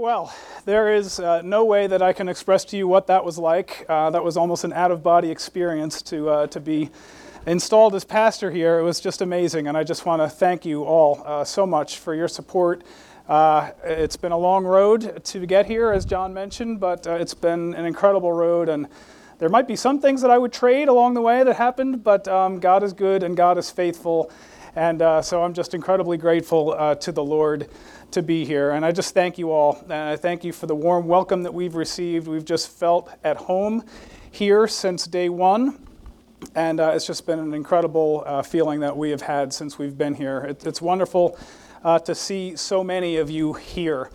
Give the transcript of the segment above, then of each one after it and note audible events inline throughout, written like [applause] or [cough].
Well, there is uh, no way that I can express to you what that was like. Uh, that was almost an out of body experience to, uh, to be installed as pastor here. It was just amazing, and I just want to thank you all uh, so much for your support. Uh, it's been a long road to get here, as John mentioned, but uh, it's been an incredible road, and there might be some things that I would trade along the way that happened, but um, God is good and God is faithful. And so I'm just incredibly grateful to the Lord to be here. And I just thank you all. And I thank you for the warm welcome that we've received. We've just felt at home here since day one. And uh, it's just been an incredible uh, feeling that we have had since we've been here. It, it's wonderful uh, to see so many of you here.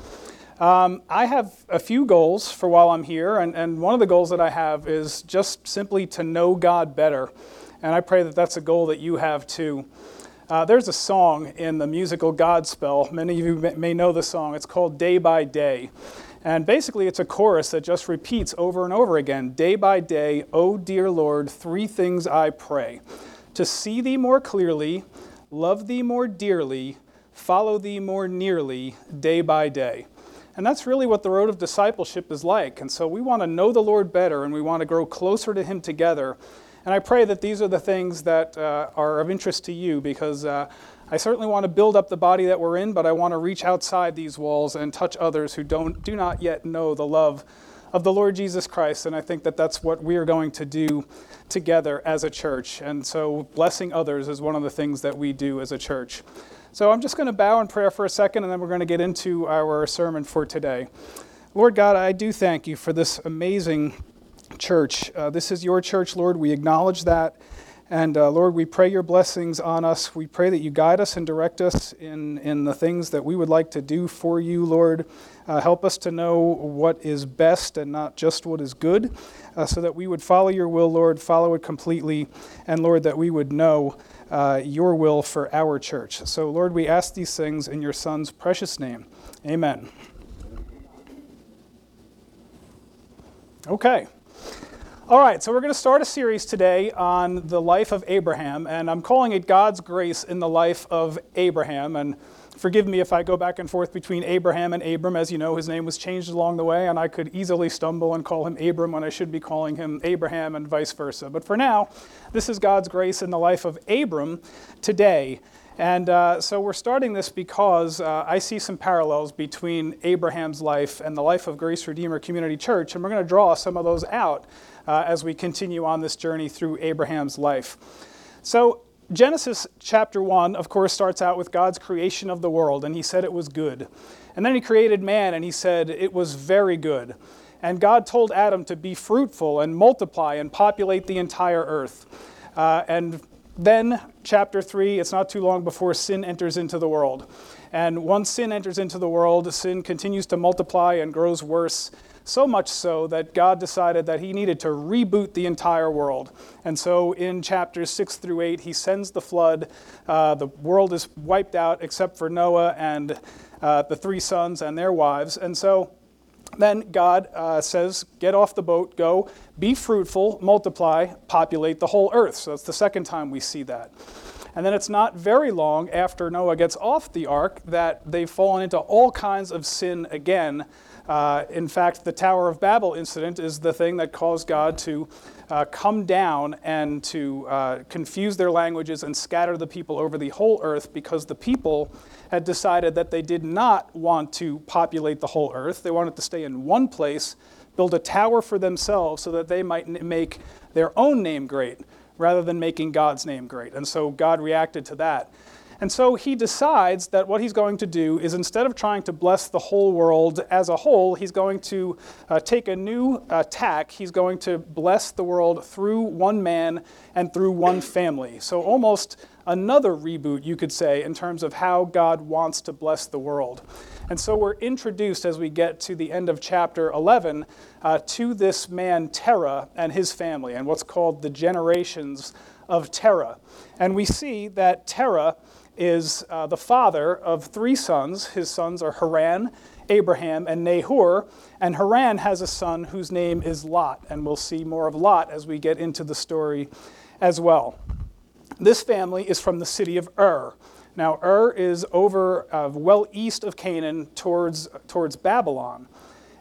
Um, I have a few goals for while I'm here, and, and one of the goals that I have is just simply to know God better. And I pray that that's a goal that you have too. Uh, there's a song in the musical Godspell. Many of you may know the song. It's called Day by Day. And basically, it's a chorus that just repeats over and over again Day by day, O dear Lord, three things I pray to see thee more clearly, love thee more dearly, follow thee more nearly, day by day. And that's really what the road of discipleship is like. And so we want to know the Lord better and we want to grow closer to Him together. And I pray that these are the things that uh, are of interest to you because uh, I certainly want to build up the body that we're in, but I want to reach outside these walls and touch others who don't, do not yet know the love of the Lord Jesus Christ. And I think that that's what we are going to do together as a church. And so, blessing others is one of the things that we do as a church. So, I'm just going to bow in prayer for a second, and then we're going to get into our sermon for today. Lord God, I do thank you for this amazing church. Uh, this is your church, Lord. We acknowledge that. And uh, Lord, we pray your blessings on us. We pray that you guide us and direct us in, in the things that we would like to do for you, Lord. Uh, help us to know what is best and not just what is good, uh, so that we would follow your will, Lord, follow it completely, and Lord, that we would know uh, your will for our church. So, Lord, we ask these things in your Son's precious name. Amen. Okay. All right, so we're going to start a series today on the life of Abraham, and I'm calling it God's Grace in the Life of Abraham. And forgive me if I go back and forth between Abraham and Abram. As you know, his name was changed along the way, and I could easily stumble and call him Abram when I should be calling him Abraham and vice versa. But for now, this is God's grace in the life of Abram today. And uh, so we're starting this because uh, I see some parallels between Abraham's life and the life of Grace Redeemer Community Church, and we're going to draw some of those out uh, as we continue on this journey through Abraham's life. So, Genesis chapter 1, of course, starts out with God's creation of the world, and he said it was good. And then he created man, and he said it was very good. And God told Adam to be fruitful and multiply and populate the entire earth. Uh, and then, chapter 3, it's not too long before sin enters into the world. And once sin enters into the world, sin continues to multiply and grows worse, so much so that God decided that he needed to reboot the entire world. And so in chapters 6 through 8, he sends the flood. Uh, the world is wiped out except for Noah and uh, the three sons and their wives. And so then God uh, says, Get off the boat, go, be fruitful, multiply, populate the whole earth. So that's the second time we see that. And then it's not very long after Noah gets off the ark that they've fallen into all kinds of sin again. Uh, in fact, the Tower of Babel incident is the thing that caused God to uh, come down and to uh, confuse their languages and scatter the people over the whole earth because the people had decided that they did not want to populate the whole earth. They wanted to stay in one place, build a tower for themselves so that they might make their own name great rather than making God's name great. And so God reacted to that. And so he decides that what he's going to do is instead of trying to bless the whole world as a whole, he's going to uh, take a new tack. He's going to bless the world through one man and through one family. So almost another reboot, you could say, in terms of how God wants to bless the world. And so we're introduced as we get to the end of chapter 11 uh, to this man, Terah, and his family, and what's called the generations of Terah. And we see that Terah is uh, the father of three sons. His sons are Haran, Abraham, and Nahor. And Haran has a son whose name is Lot. And we'll see more of Lot as we get into the story as well. This family is from the city of Ur. Now, Ur is over uh, well east of Canaan towards, towards Babylon.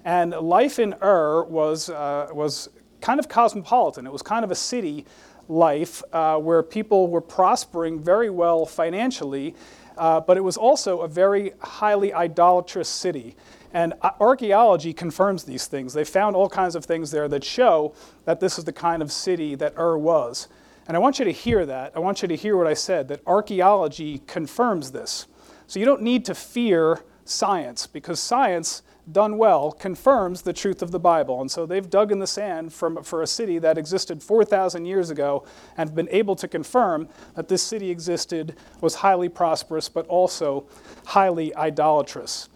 And life in Ur was, uh, was kind of cosmopolitan. It was kind of a city life uh, where people were prospering very well financially, uh, but it was also a very highly idolatrous city. And archaeology confirms these things. They found all kinds of things there that show that this is the kind of city that Ur was. And I want you to hear that. I want you to hear what I said that archaeology confirms this. So you don't need to fear science because science done well, confirms the truth of the Bible. And so they've dug in the sand from, for a city that existed 4,000 years ago and been able to confirm that this city existed, was highly prosperous, but also highly idolatrous.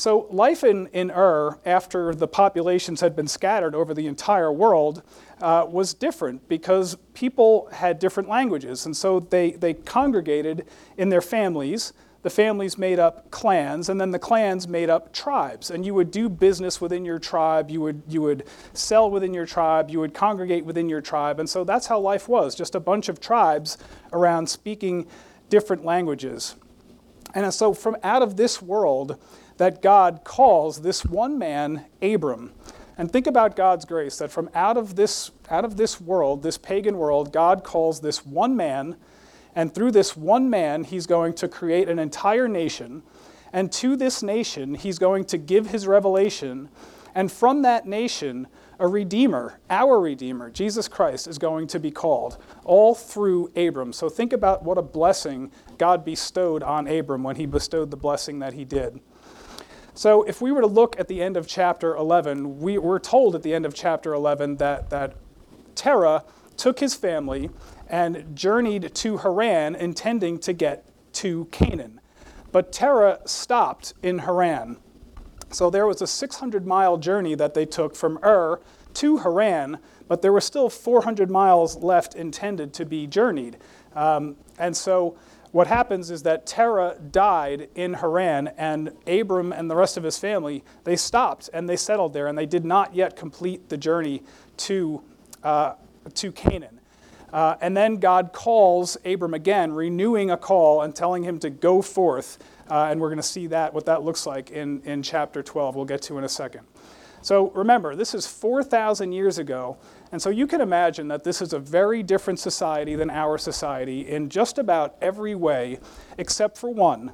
So, life in, in Ur, after the populations had been scattered over the entire world, uh, was different because people had different languages. And so they, they congregated in their families the families made up clans, and then the clans made up tribes. And you would do business within your tribe, you would, you would sell within your tribe, you would congregate within your tribe. And so that's how life was just a bunch of tribes around speaking different languages. And so, from out of this world, that God calls this one man, Abram. And think about God's grace that from out of this, out of this world, this pagan world, God calls this one man and through this one man, he's going to create an entire nation. And to this nation, he's going to give his revelation. And from that nation, a redeemer, our redeemer, Jesus Christ, is going to be called, all through Abram. So think about what a blessing God bestowed on Abram when he bestowed the blessing that he did. So if we were to look at the end of chapter 11, we, we're told at the end of chapter 11 that, that Terah took his family and journeyed to Haran, intending to get to Canaan. But Terah stopped in Haran. So there was a 600 mile journey that they took from Ur to Haran, but there were still 400 miles left intended to be journeyed. Um, and so what happens is that Terah died in Haran, and Abram and the rest of his family, they stopped and they settled there, and they did not yet complete the journey to, uh, to Canaan. Uh, and then God calls Abram again, renewing a call and telling him to go forth. Uh, and we're going to see that, what that looks like in, in chapter 12. We'll get to in a second. So remember, this is 4,000 years ago. And so you can imagine that this is a very different society than our society in just about every way, except for one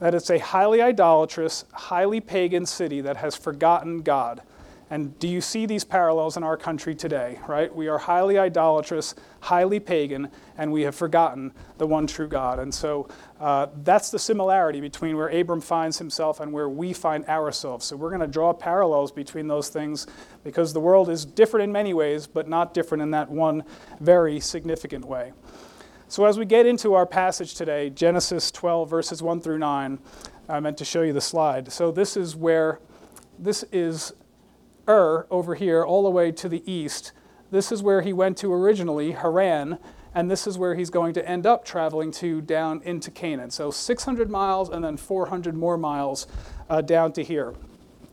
that it's a highly idolatrous, highly pagan city that has forgotten God. And do you see these parallels in our country today, right? We are highly idolatrous, highly pagan, and we have forgotten the one true God. And so uh, that's the similarity between where Abram finds himself and where we find ourselves. So we're going to draw parallels between those things because the world is different in many ways, but not different in that one very significant way. So as we get into our passage today, Genesis 12, verses 1 through 9, I meant to show you the slide. So this is where, this is Ur over here, all the way to the east. This is where he went to originally, Haran, and this is where he's going to end up traveling to down into Canaan. So 600 miles and then 400 more miles uh, down to here.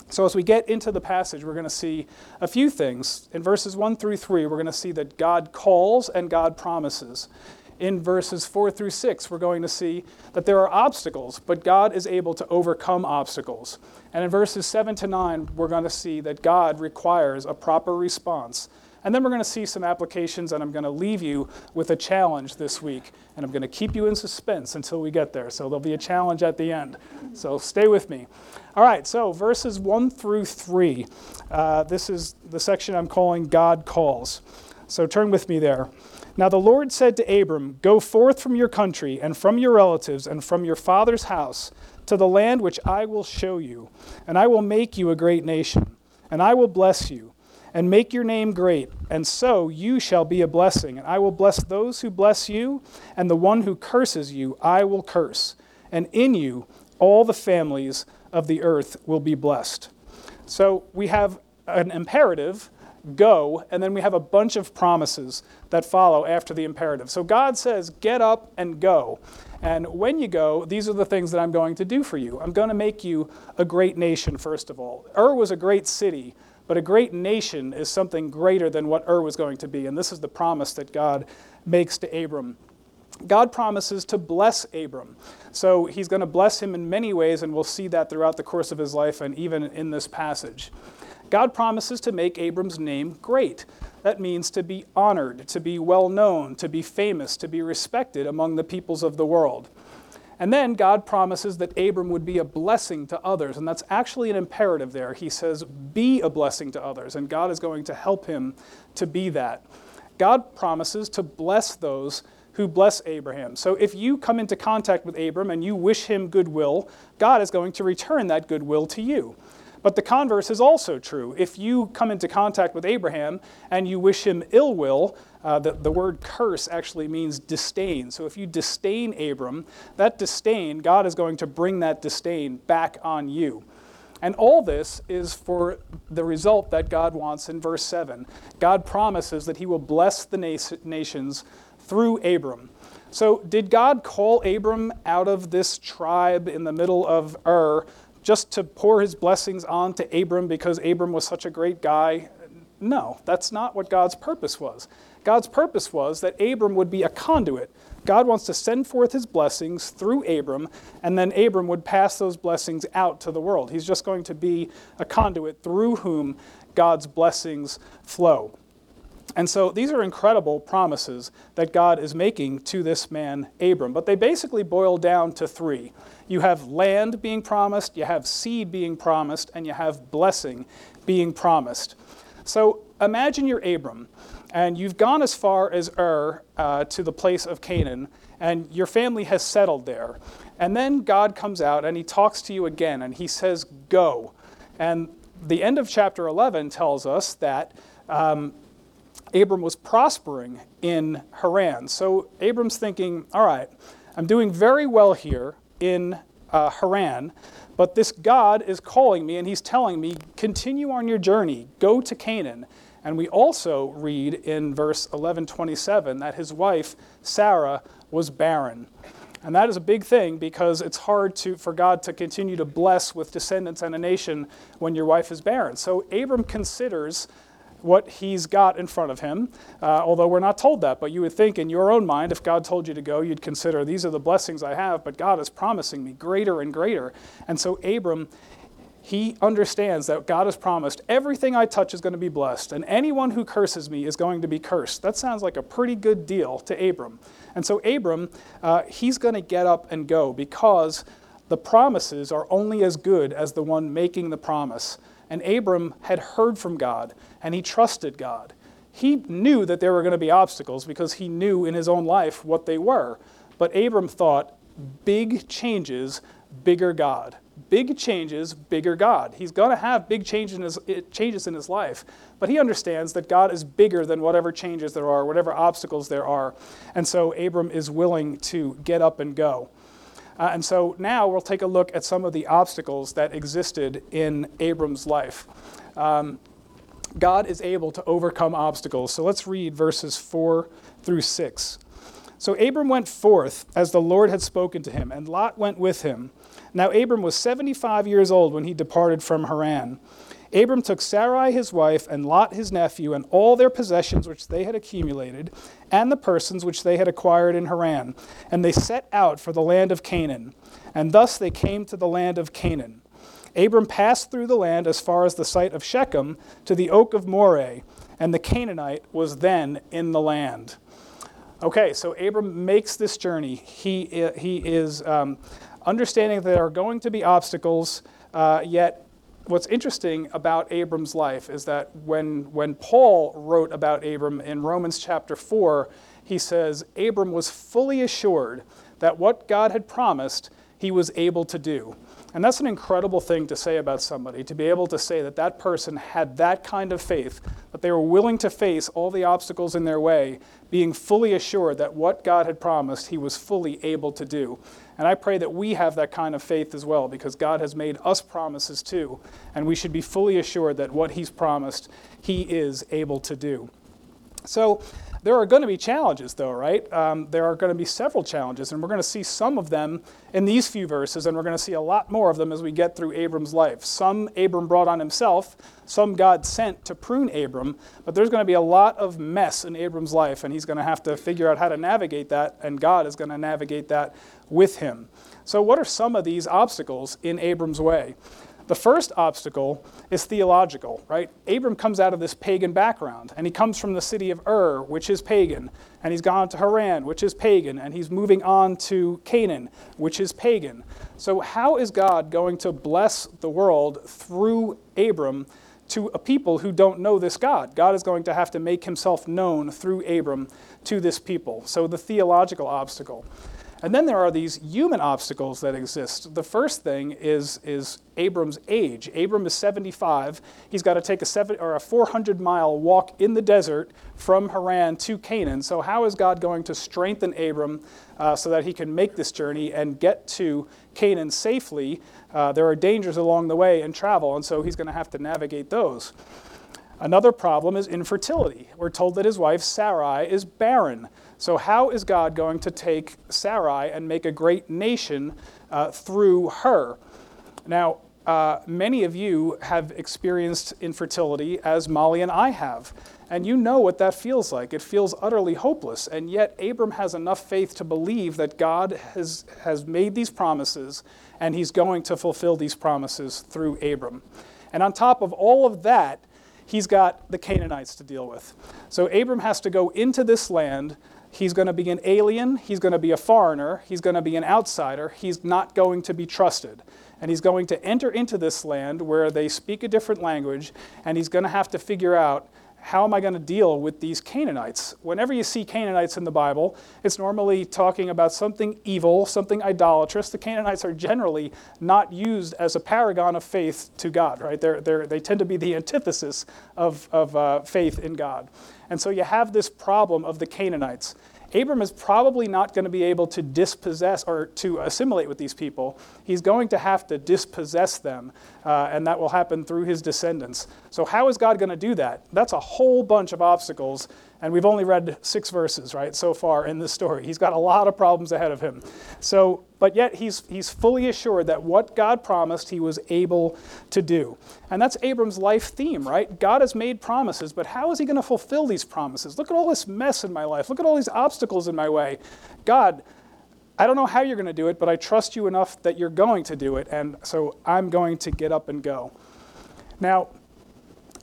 So, as we get into the passage, we're going to see a few things. In verses 1 through 3, we're going to see that God calls and God promises. In verses 4 through 6, we're going to see that there are obstacles, but God is able to overcome obstacles. And in verses 7 to 9, we're going to see that God requires a proper response. And then we're going to see some applications, and I'm going to leave you with a challenge this week. And I'm going to keep you in suspense until we get there. So there'll be a challenge at the end. So stay with me. All right, so verses 1 through 3. Uh, this is the section I'm calling God Calls. So turn with me there. Now the Lord said to Abram, Go forth from your country, and from your relatives, and from your father's house to the land which I will show you, and I will make you a great nation, and I will bless you, and make your name great, and so you shall be a blessing. And I will bless those who bless you, and the one who curses you I will curse, and in you all the families of the earth will be blessed. So we have an imperative go, and then we have a bunch of promises that follow after the imperative. So God says, get up and go. And when you go, these are the things that I'm going to do for you. I'm going to make you a great nation, first of all. Ur was a great city, but a great nation is something greater than what Ur was going to be. And this is the promise that God makes to Abram. God promises to bless Abram. So he's going to bless him in many ways, and we'll see that throughout the course of his life and even in this passage. God promises to make Abram's name great. That means to be honored, to be well known, to be famous, to be respected among the peoples of the world. And then God promises that Abram would be a blessing to others. And that's actually an imperative there. He says, Be a blessing to others. And God is going to help him to be that. God promises to bless those who bless Abraham. So if you come into contact with Abram and you wish him goodwill, God is going to return that goodwill to you. But the converse is also true. If you come into contact with Abraham and you wish him ill will, uh, the, the word curse actually means disdain. So if you disdain Abram, that disdain, God is going to bring that disdain back on you. And all this is for the result that God wants in verse 7. God promises that he will bless the nations through Abram. So, did God call Abram out of this tribe in the middle of Ur just to pour his blessings on to Abram because Abram was such a great guy? No, that's not what God's purpose was. God's purpose was that Abram would be a conduit. God wants to send forth his blessings through Abram, and then Abram would pass those blessings out to the world. He's just going to be a conduit through whom God's blessings flow. And so these are incredible promises that God is making to this man, Abram. But they basically boil down to three you have land being promised, you have seed being promised, and you have blessing being promised. So imagine you're Abram, and you've gone as far as Ur uh, to the place of Canaan, and your family has settled there. And then God comes out and he talks to you again, and he says, Go. And the end of chapter 11 tells us that um, Abram was prospering in Haran. So Abram's thinking, all right, I'm doing very well here in uh, Haran, but this God is calling me and he's telling me, continue on your journey, go to Canaan. And we also read in verse 1127 that his wife, Sarah, was barren. And that is a big thing because it's hard to, for God to continue to bless with descendants and a nation when your wife is barren. So Abram considers what he's got in front of him, uh, although we're not told that. But you would think in your own mind, if God told you to go, you'd consider these are the blessings I have, but God is promising me greater and greater. And so Abram, he understands that God has promised everything I touch is going to be blessed, and anyone who curses me is going to be cursed. That sounds like a pretty good deal to Abram. And so Abram, uh, he's going to get up and go because the promises are only as good as the one making the promise. And Abram had heard from God and he trusted God. He knew that there were going to be obstacles because he knew in his own life what they were. But Abram thought, big changes, bigger God. Big changes, bigger God. He's going to have big changes in, his, eh, changes in his life, but he understands that God is bigger than whatever changes there are, whatever obstacles there are. And so Abram is willing to get up and go. Uh, and so now we'll take a look at some of the obstacles that existed in Abram's life. Um, God is able to overcome obstacles. So let's read verses 4 through 6. So Abram went forth as the Lord had spoken to him, and Lot went with him. Now Abram was 75 years old when he departed from Haran. Abram took Sarai his wife, and Lot his nephew, and all their possessions which they had accumulated, and the persons which they had acquired in Haran, and they set out for the land of Canaan. And thus they came to the land of Canaan. Abram passed through the land as far as the site of Shechem to the oak of Moreh, and the Canaanite was then in the land. Okay, so Abram makes this journey. He, he is um, understanding that there are going to be obstacles, uh, yet what's interesting about Abram's life is that when, when Paul wrote about Abram in Romans chapter 4, he says, Abram was fully assured that what God had promised, he was able to do. And that's an incredible thing to say about somebody, to be able to say that that person had that kind of faith, that they were willing to face all the obstacles in their way, being fully assured that what God had promised, he was fully able to do. And I pray that we have that kind of faith as well, because God has made us promises too, and we should be fully assured that what he's promised, he is able to do. So, there are going to be challenges, though, right? Um, there are going to be several challenges, and we're going to see some of them in these few verses, and we're going to see a lot more of them as we get through Abram's life. Some Abram brought on himself, some God sent to prune Abram, but there's going to be a lot of mess in Abram's life, and he's going to have to figure out how to navigate that, and God is going to navigate that with him. So, what are some of these obstacles in Abram's way? The first obstacle is theological, right? Abram comes out of this pagan background, and he comes from the city of Ur, which is pagan, and he's gone to Haran, which is pagan, and he's moving on to Canaan, which is pagan. So, how is God going to bless the world through Abram to a people who don't know this God? God is going to have to make himself known through Abram to this people. So, the theological obstacle. And then there are these human obstacles that exist. The first thing is, is Abram's age. Abram is 75. He's got to take a, seven, or a 400 mile walk in the desert from Haran to Canaan. So, how is God going to strengthen Abram uh, so that he can make this journey and get to Canaan safely? Uh, there are dangers along the way in travel, and so he's going to have to navigate those. Another problem is infertility. We're told that his wife Sarai is barren. So, how is God going to take Sarai and make a great nation uh, through her? Now, uh, many of you have experienced infertility as Molly and I have. And you know what that feels like. It feels utterly hopeless. And yet, Abram has enough faith to believe that God has, has made these promises and he's going to fulfill these promises through Abram. And on top of all of that, he's got the Canaanites to deal with. So, Abram has to go into this land He's going to be an alien. He's going to be a foreigner. He's going to be an outsider. He's not going to be trusted. And he's going to enter into this land where they speak a different language, and he's going to have to figure out how am I going to deal with these Canaanites? Whenever you see Canaanites in the Bible, it's normally talking about something evil, something idolatrous. The Canaanites are generally not used as a paragon of faith to God, right? They're, they're, they tend to be the antithesis of, of uh, faith in God. And so you have this problem of the Canaanites. Abram is probably not going to be able to dispossess or to assimilate with these people. He's going to have to dispossess them, uh, and that will happen through his descendants. So, how is God going to do that? That's a whole bunch of obstacles and we've only read six verses, right, so far in this story. He's got a lot of problems ahead of him. So, but yet he's, he's fully assured that what God promised, he was able to do. And that's Abram's life theme, right? God has made promises, but how is he going to fulfill these promises? Look at all this mess in my life. Look at all these obstacles in my way. God, I don't know how you're going to do it, but I trust you enough that you're going to do it, and so I'm going to get up and go. Now,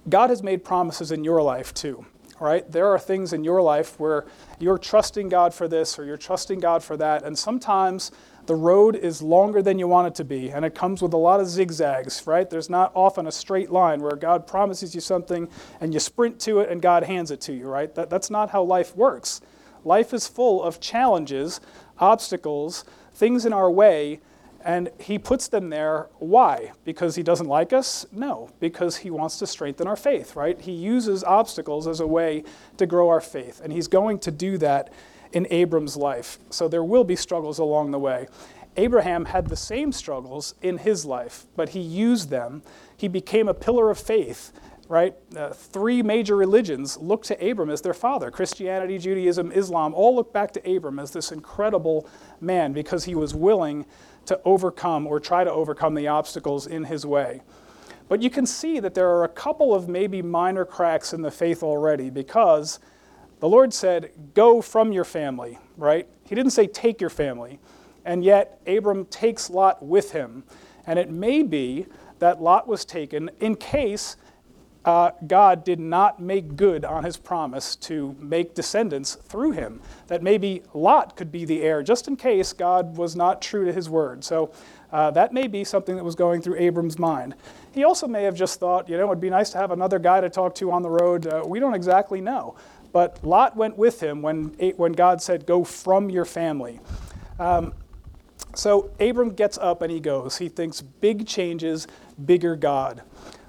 God has made promises in your life too right? There are things in your life where you're trusting God for this or you're trusting God for that, and sometimes the road is longer than you want it to be, and it comes with a lot of zigzags, right? There's not often a straight line where God promises you something and you sprint to it and God hands it to you, right? That, that's not how life works. Life is full of challenges, obstacles, things in our way and he puts them there. Why? Because he doesn't like us? No, because he wants to strengthen our faith, right? He uses obstacles as a way to grow our faith, and he's going to do that in Abram's life. So there will be struggles along the way. Abraham had the same struggles in his life, but he used them. He became a pillar of faith right? Uh, three major religions look to Abram as their father Christianity, Judaism, Islam, all look back to Abram as this incredible man because he was willing to overcome or try to overcome the obstacles in his way. But you can see that there are a couple of maybe minor cracks in the faith already because the Lord said, Go from your family, right? He didn't say, Take your family. And yet, Abram takes Lot with him. And it may be that Lot was taken in case uh, God did not make good on his promise to make descendants through him. That maybe Lot could be the heir, just in case God was not true to his word. So uh, that may be something that was going through Abram's mind. He also may have just thought, you know, it'd be nice to have another guy to talk to on the road. Uh, we don't exactly know. But Lot went with him when, when God said, Go from your family. Um, so Abram gets up and he goes. He thinks big changes, bigger God.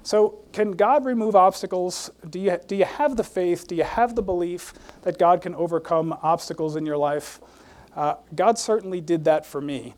So, can God remove obstacles? Do you, do you have the faith? Do you have the belief that God can overcome obstacles in your life? Uh, God certainly did that for me.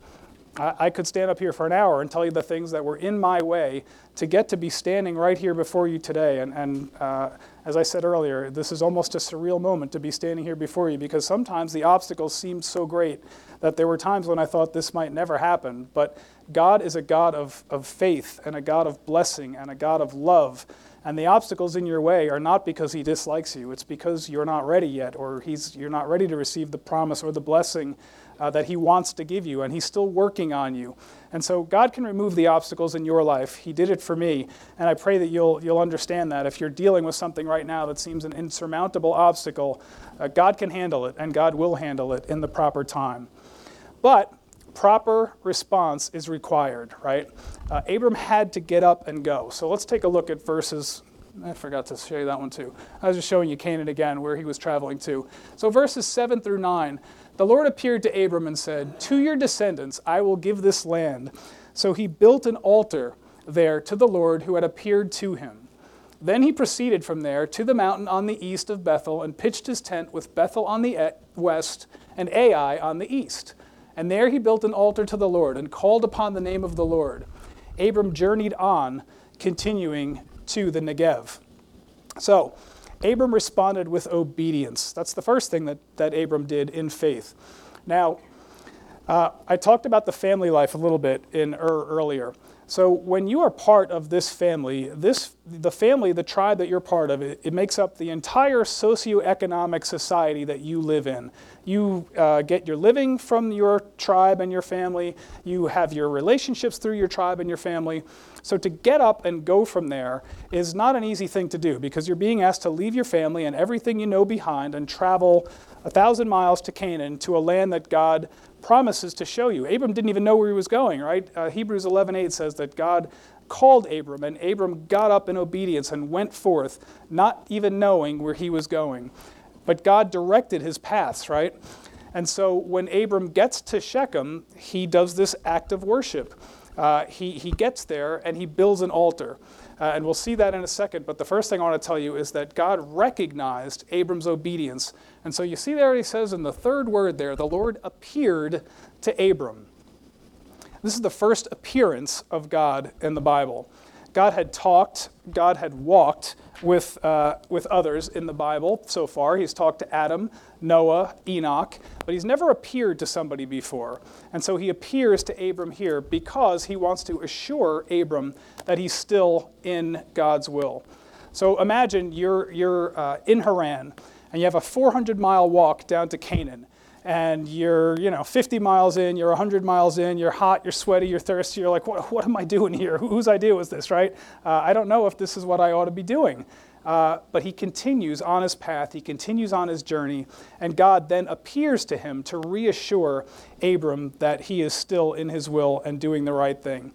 I, I could stand up here for an hour and tell you the things that were in my way to get to be standing right here before you today. And, and uh, as I said earlier, this is almost a surreal moment to be standing here before you because sometimes the obstacles seemed so great that there were times when I thought this might never happen. But God is a God of, of faith and a God of blessing and a God of love. And the obstacles in your way are not because he dislikes you, it's because you're not ready yet, or he's, you're not ready to receive the promise or the blessing uh, that He wants to give you, and He's still working on you. And so God can remove the obstacles in your life. He did it for me, and I pray that you'll, you'll understand that. If you're dealing with something right now that seems an insurmountable obstacle, uh, God can handle it, and God will handle it in the proper time. But proper response is required, right? Uh, Abram had to get up and go. So let's take a look at verses. I forgot to show you that one too. I was just showing you Canaan again, where he was traveling to. So verses 7 through 9 the Lord appeared to Abram and said, To your descendants I will give this land. So he built an altar there to the Lord who had appeared to him. Then he proceeded from there to the mountain on the east of Bethel and pitched his tent with Bethel on the west and Ai on the east. And there he built an altar to the Lord and called upon the name of the Lord. Abram journeyed on, continuing to the Negev. So, Abram responded with obedience. That's the first thing that, that Abram did in faith. Now, uh, I talked about the family life a little bit in Ur earlier. So when you are part of this family, this the family, the tribe that you're part of, it, it makes up the entire socioeconomic society that you live in. You uh, get your living from your tribe and your family. You have your relationships through your tribe and your family. So to get up and go from there is not an easy thing to do because you're being asked to leave your family and everything you know behind and travel a thousand miles to Canaan to a land that God promises to show you. Abram didn't even know where he was going, right? Uh, Hebrews 11:8 says that God called Abram, and Abram got up in obedience and went forth, not even knowing where he was going. But God directed his paths, right? And so when Abram gets to Shechem, he does this act of worship. Uh, he, he gets there and he builds an altar. Uh, and we'll see that in a second. But the first thing I want to tell you is that God recognized Abram's obedience. And so you see there, he says in the third word there, the Lord appeared to Abram. This is the first appearance of God in the Bible. God had talked, God had walked with, uh, with others in the Bible so far. He's talked to Adam, Noah, Enoch, but he's never appeared to somebody before. And so he appears to Abram here because he wants to assure Abram that he's still in God's will. So imagine you're, you're uh, in Haran and you have a 400 mile walk down to Canaan and you're you know 50 miles in you're 100 miles in you're hot you're sweaty you're thirsty you're like what, what am i doing here? [laughs] Whose idea was this? Right? Uh, i don't know if this is what i ought to be doing. Uh, but he continues on his path he continues on his journey and god then appears to him to reassure abram that he is still in his will and doing the right thing.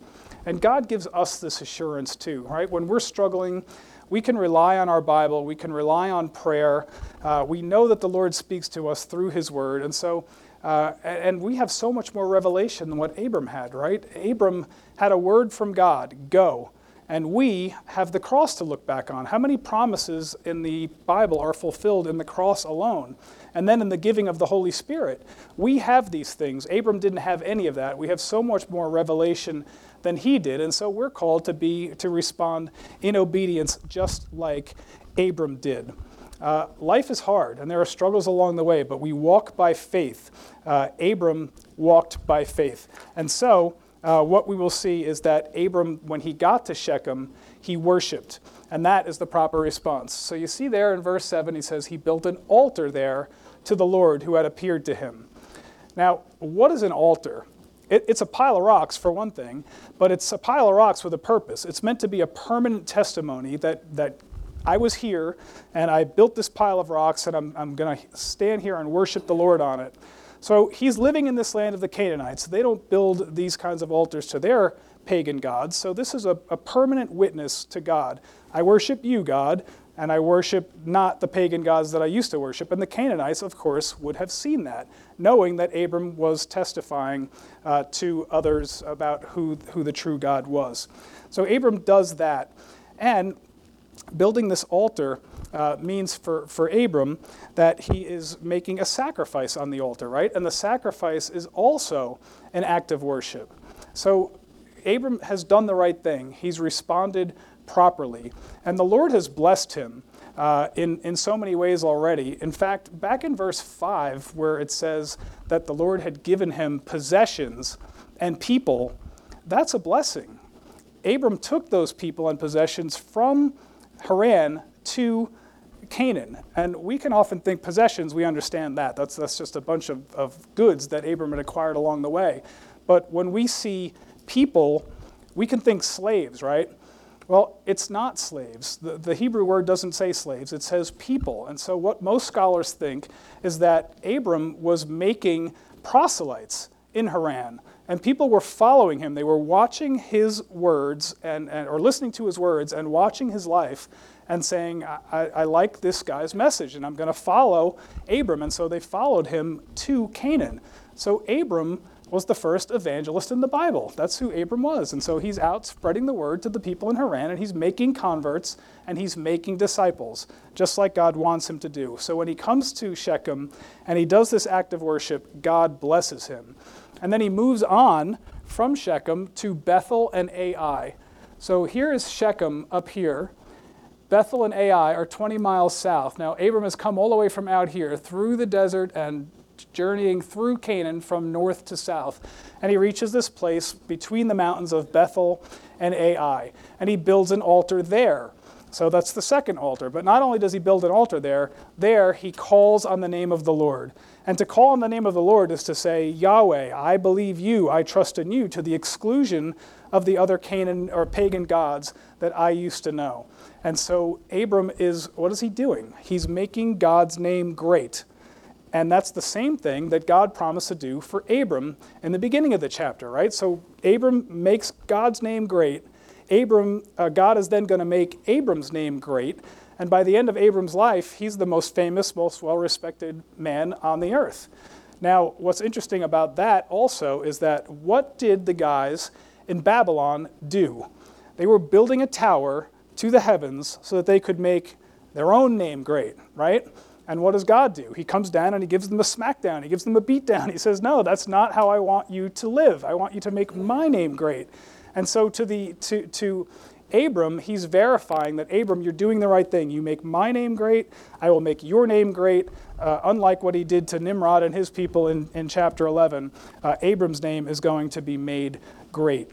And god gives us this assurance too right? When we're struggling we can rely on our Bible, we can rely on prayer. Uh, we know that the Lord speaks to us through His Word. And so, uh, and we have so much more revelation than what Abram had, right? Abram had a word from God go. And we have the cross to look back on. How many promises in the Bible are fulfilled in the cross alone? And then in the giving of the Holy Spirit. We have these things. Abram didn't have any of that. We have so much more revelation than he did. And so we're called to be to respond in obedience just like Abram did. Uh, life is hard and there are struggles along the way, but we walk by faith. Uh, Abram walked by faith. And so uh, what we will see is that Abram, when he got to Shechem, he worshiped. And that is the proper response. So you see there in verse 7, he says, He built an altar there to the Lord who had appeared to him. Now, what is an altar? It, it's a pile of rocks, for one thing, but it's a pile of rocks with a purpose. It's meant to be a permanent testimony that, that I was here and I built this pile of rocks and I'm, I'm going to stand here and worship the Lord on it. So he's living in this land of the Canaanites. They don't build these kinds of altars to their pagan gods. So this is a, a permanent witness to God. I worship you, God and I worship not the pagan gods that I used to worship. And the Canaanites, of course, would have seen that, knowing that Abram was testifying uh, to others about who, who the true God was. So Abram does that. And building this altar uh, means for, for Abram that he is making a sacrifice on the altar, right? And the sacrifice is also an act of worship. So Abram has done the right thing. He's responded properly. And the Lord has blessed him uh, in, in so many ways already. In fact, back in verse 5, where it says that the Lord had given him possessions and people, that's a blessing. Abram took those people and possessions from Haran to Canaan. And we can often think possessions, we understand that. That's, that's just a bunch of, of goods that Abram had acquired along the way. But when we see people, we can think slaves, right? Well, it's not slaves. The, the Hebrew word doesn't say slaves, it says people. And so, what most scholars think is that Abram was making proselytes in Haran. And people were following him. They were watching his words and, and or listening to his words and watching his life and saying, I, I like this guy's message and I'm going to follow Abram. And so they followed him to Canaan. So Abram was the first evangelist in the Bible. That's who Abram was. And so he's out spreading the word to the people in Haran, and he's making converts and he's making disciples, just like God wants him to do. So when he comes to Shechem and he does this act of worship, God blesses him. And then he moves on from Shechem to Bethel and Ai. So here is Shechem up here. Bethel and Ai are 20 miles south. Now, Abram has come all the way from out here through the desert and journeying through Canaan from north to south. And he reaches this place between the mountains of Bethel and Ai. And he builds an altar there. So that's the second altar. But not only does he build an altar there, there he calls on the name of the Lord. And to call on the name of the Lord is to say, Yahweh, I believe you, I trust in you, to the exclusion of the other Canaan or pagan gods that I used to know. And so Abram is, what is he doing? He's making God's name great. And that's the same thing that God promised to do for Abram in the beginning of the chapter, right? So Abram makes God's name great. Abram, uh, God is then going to make Abram's name great. And by the end of Abram's life, he's the most famous, most well respected man on the earth. Now, what's interesting about that also is that what did the guys in Babylon do? They were building a tower to the heavens so that they could make their own name great, right? And what does God do? He comes down and he gives them a smackdown. He gives them a beatdown. He says, No, that's not how I want you to live. I want you to make my name great. And so to, the, to, to Abram, he's verifying that, Abram, you're doing the right thing. You make my name great. I will make your name great. Uh, unlike what he did to Nimrod and his people in, in chapter 11, uh, Abram's name is going to be made great.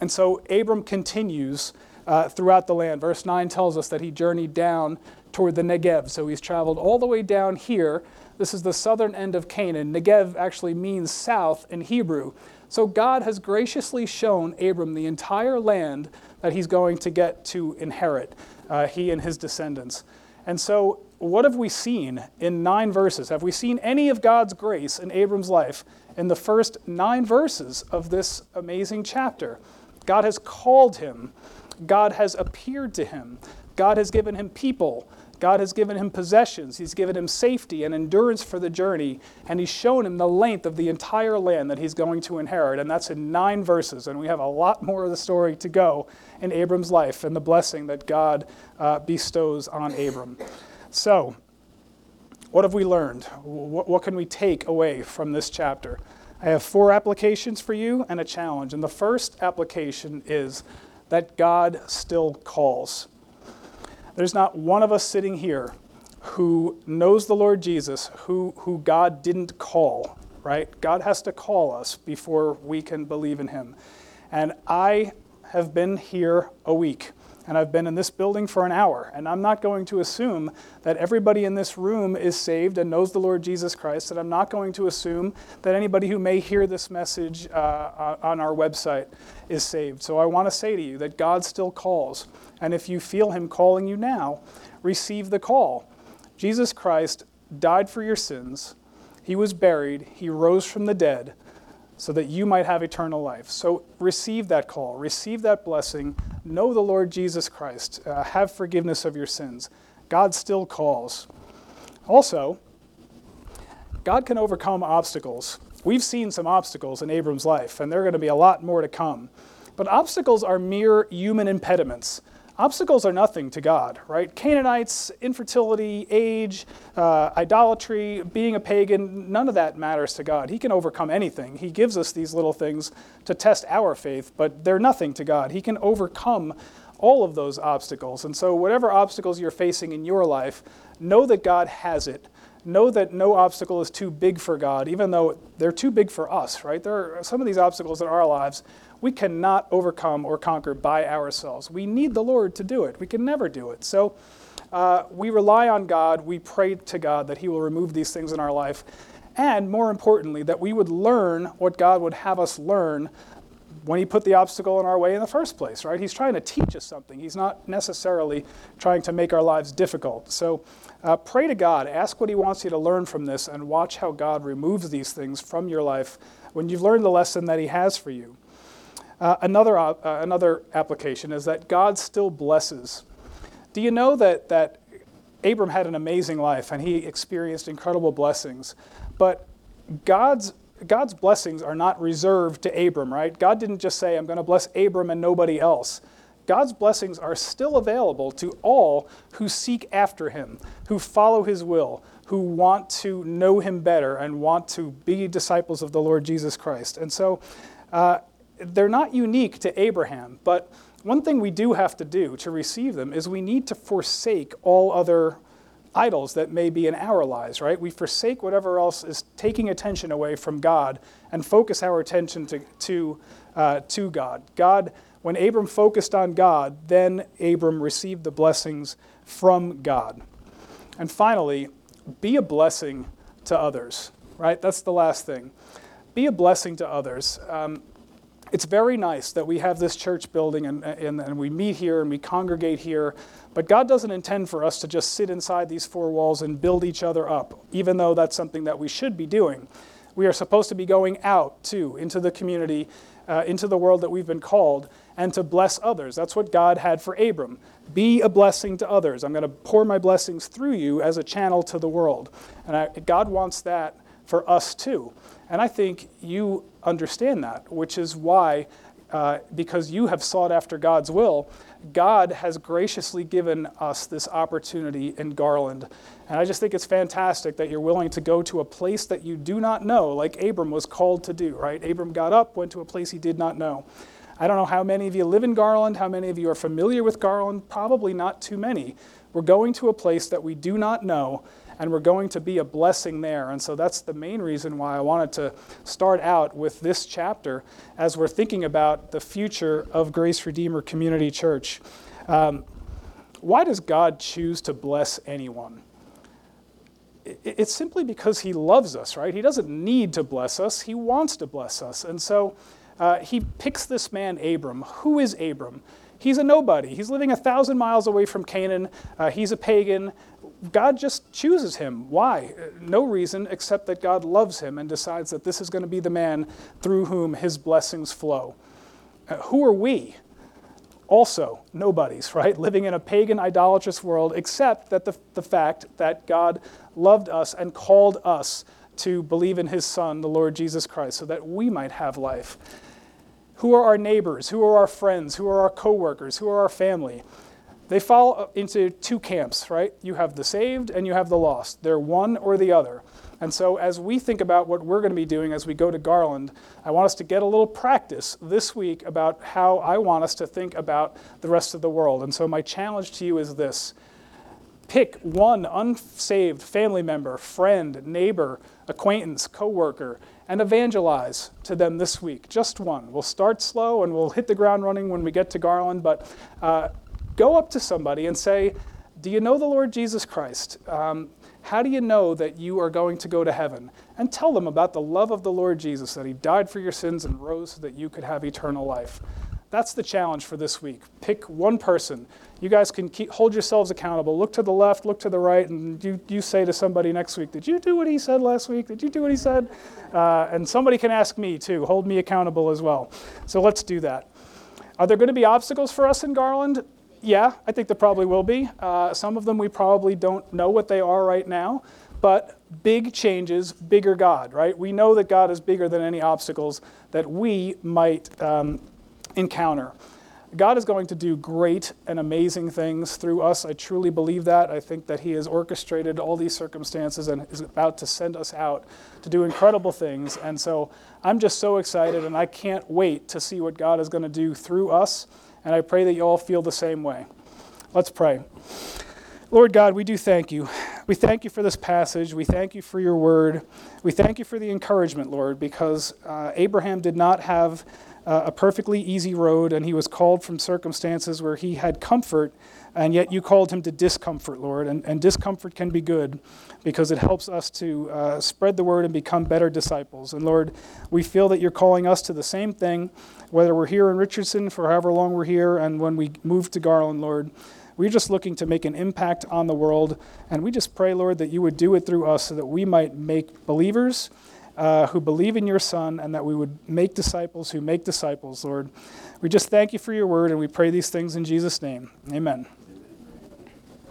And so Abram continues uh, throughout the land. Verse 9 tells us that he journeyed down toward the Negev. So he's traveled all the way down here. This is the southern end of Canaan. Negev actually means south in Hebrew. So God has graciously shown Abram the entire land that he's going to get to inherit, uh, he and his descendants. And so, what have we seen in nine verses? Have we seen any of God's grace in Abram's life in the first nine verses of this amazing chapter? God has called him, God has appeared to him, God has given him people, God has given him possessions, He's given him safety and endurance for the journey, and He's shown him the length of the entire land that he's going to inherit. And that's in nine verses. And we have a lot more of the story to go in Abram's life and the blessing that God uh, bestows on Abram. So, what have we learned? What, what can we take away from this chapter? I have four applications for you and a challenge. And the first application is that God still calls. There's not one of us sitting here who knows the Lord Jesus who, who God didn't call, right? God has to call us before we can believe in him. And I have been here a week and I've been in this building for an hour. And I'm not going to assume that everybody in this room is saved and knows the Lord Jesus Christ. And I'm not going to assume that anybody who may hear this message uh, on our website is saved. So I want to say to you that God still calls. And if you feel Him calling you now, receive the call. Jesus Christ died for your sins, He was buried, He rose from the dead so that you might have eternal life. So receive that call, receive that blessing, know the Lord Jesus Christ, uh, have forgiveness of your sins. God still calls. Also, God can overcome obstacles. We've seen some obstacles in Abram's life, and there are going to be a lot more to come. But obstacles are mere human impediments. Obstacles are nothing to God, right? Canaanites, infertility, age, uh, idolatry, being a pagan, none of that matters to God. He can overcome anything. He gives us these little things to test our faith, but they're nothing to God. He can overcome all of those obstacles. And so, whatever obstacles you're facing in your life, know that God has it. Know that no obstacle is too big for God, even though they're too big for us, right? There are some of these obstacles in our lives we cannot overcome or conquer by ourselves. We need the Lord to do it. We can never do it. So uh, we rely on God. We pray to God that He will remove these things in our life. And more importantly, that we would learn what God would have us learn when He put the obstacle in our way in the first place, right? He's trying to teach us something. He's not necessarily trying to make our lives difficult. So uh, pray to God, ask what He wants you to learn from this, and watch how God removes these things from your life when you've learned the lesson that He has for you. Uh, another, uh, another application is that God still blesses. Do you know that, that Abram had an amazing life and he experienced incredible blessings? But God's, God's blessings are not reserved to Abram, right? God didn't just say, I'm going to bless Abram and nobody else. God's blessings are still available to all who seek after him, who follow his will, who want to know him better and want to be disciples of the Lord Jesus Christ. And so, uh, they're not unique to Abraham, but one thing we do have to do to receive them is we need to forsake all other idols that may be in our lives, right? We forsake whatever else is taking attention away from God and focus our attention to, to, uh, to God. God, when Abram focused on God, then Abram received the blessings from God. And finally, be a blessing to others, right? That's the last thing. Be a blessing to others. Um, it's very nice that we have this church building and, and, and, we meet here and we congregate here, but God doesn't intend for us to just sit inside these four walls and build each other up, even though that's something that we should be doing. We are supposed to be going out, too, into the community, uh, into the world that we've been called, and to bless others. That's what God had for Abram. Be a blessing to others. I'm going to pour my blessings through you as a channel to the world. And I, God wants that for us, too. And I think you understand that, which is why, uh, because you have sought after God's will, God has graciously given us this opportunity in Garland. And I just think it's fantastic that you're willing to go to a place that you do not know, like Abram was called to do, right? Abram got up, went to a place he did not know. I don't know how many of you live in Garland, how many of you are familiar with Garland, probably not too many. We're going to a place that we do not know, and we're going to be a blessing there. And so that's the main reason why I wanted to start out with this chapter as we're thinking about the future of Grace Redeemer Community Church. Um, why does God choose to bless anyone? It's simply because He loves us, right? He doesn't need to bless us, He wants to bless us. And so uh, He picks this man, Abram. Who is Abram? He's a nobody. He's living a thousand miles away from Canaan. Uh, he's a pagan. God just chooses him. Why? No reason except that God loves him and decides that this is going to be the man through whom his blessings flow. Uh, who are we? Also, nobodies, [laughs] right? Living in a pagan, idolatrous world, except that the, the fact that God loved us and called us to believe in his Son, the Lord Jesus Christ, so that we might have life. Who are our neighbors? Who are our friends? Who are our coworkers? Who are our family? They fall into two camps, right? You have the saved and you have the lost. They're one or the other. And so, as we think about what we're going to be doing as we go to Garland, I want us to get a little practice this week about how I want us to think about the rest of the world. And so, my challenge to you is this pick one unsaved family member, friend, neighbor, acquaintance, coworker, and evangelize to them this week. Just one. We'll start slow and we'll hit the ground running when we get to Garland, but uh, go up to somebody and say, Do you know the Lord Jesus Christ? Um, how do you know that you are going to go to heaven? And tell them about the love of the Lord Jesus, that He died for your sins and rose so that you could have eternal life. That's the challenge for this week. Pick one person. You guys can keep, hold yourselves accountable. Look to the left, look to the right, and you, you say to somebody next week, Did you do what he said last week? Did you do what he said? Uh, and somebody can ask me too. Hold me accountable as well. So let's do that. Are there going to be obstacles for us in Garland? Yeah, I think there probably will be. Uh, some of them we probably don't know what they are right now, but big changes, bigger God, right? We know that God is bigger than any obstacles that we might um, encounter. God is going to do great and amazing things through us. I truly believe that. I think that He has orchestrated all these circumstances and is about to send us out to do incredible things. And so I'm just so excited, and I can't wait to see what God is going to do through us. And I pray that you all feel the same way. Let's pray. Lord God, we do thank you. We thank you for this passage. We thank you for your word. We thank you for the encouragement, Lord, because uh, Abraham did not have uh, a perfectly easy road, and he was called from circumstances where he had comfort, and yet you called him to discomfort, Lord. And, and discomfort can be good because it helps us to uh, spread the word and become better disciples. And Lord, we feel that you're calling us to the same thing, whether we're here in Richardson for however long we're here, and when we move to Garland, Lord. We're just looking to make an impact on the world, and we just pray, Lord, that you would do it through us so that we might make believers uh, who believe in your Son and that we would make disciples who make disciples, Lord. We just thank you for your word and we pray these things in Jesus' name. Amen.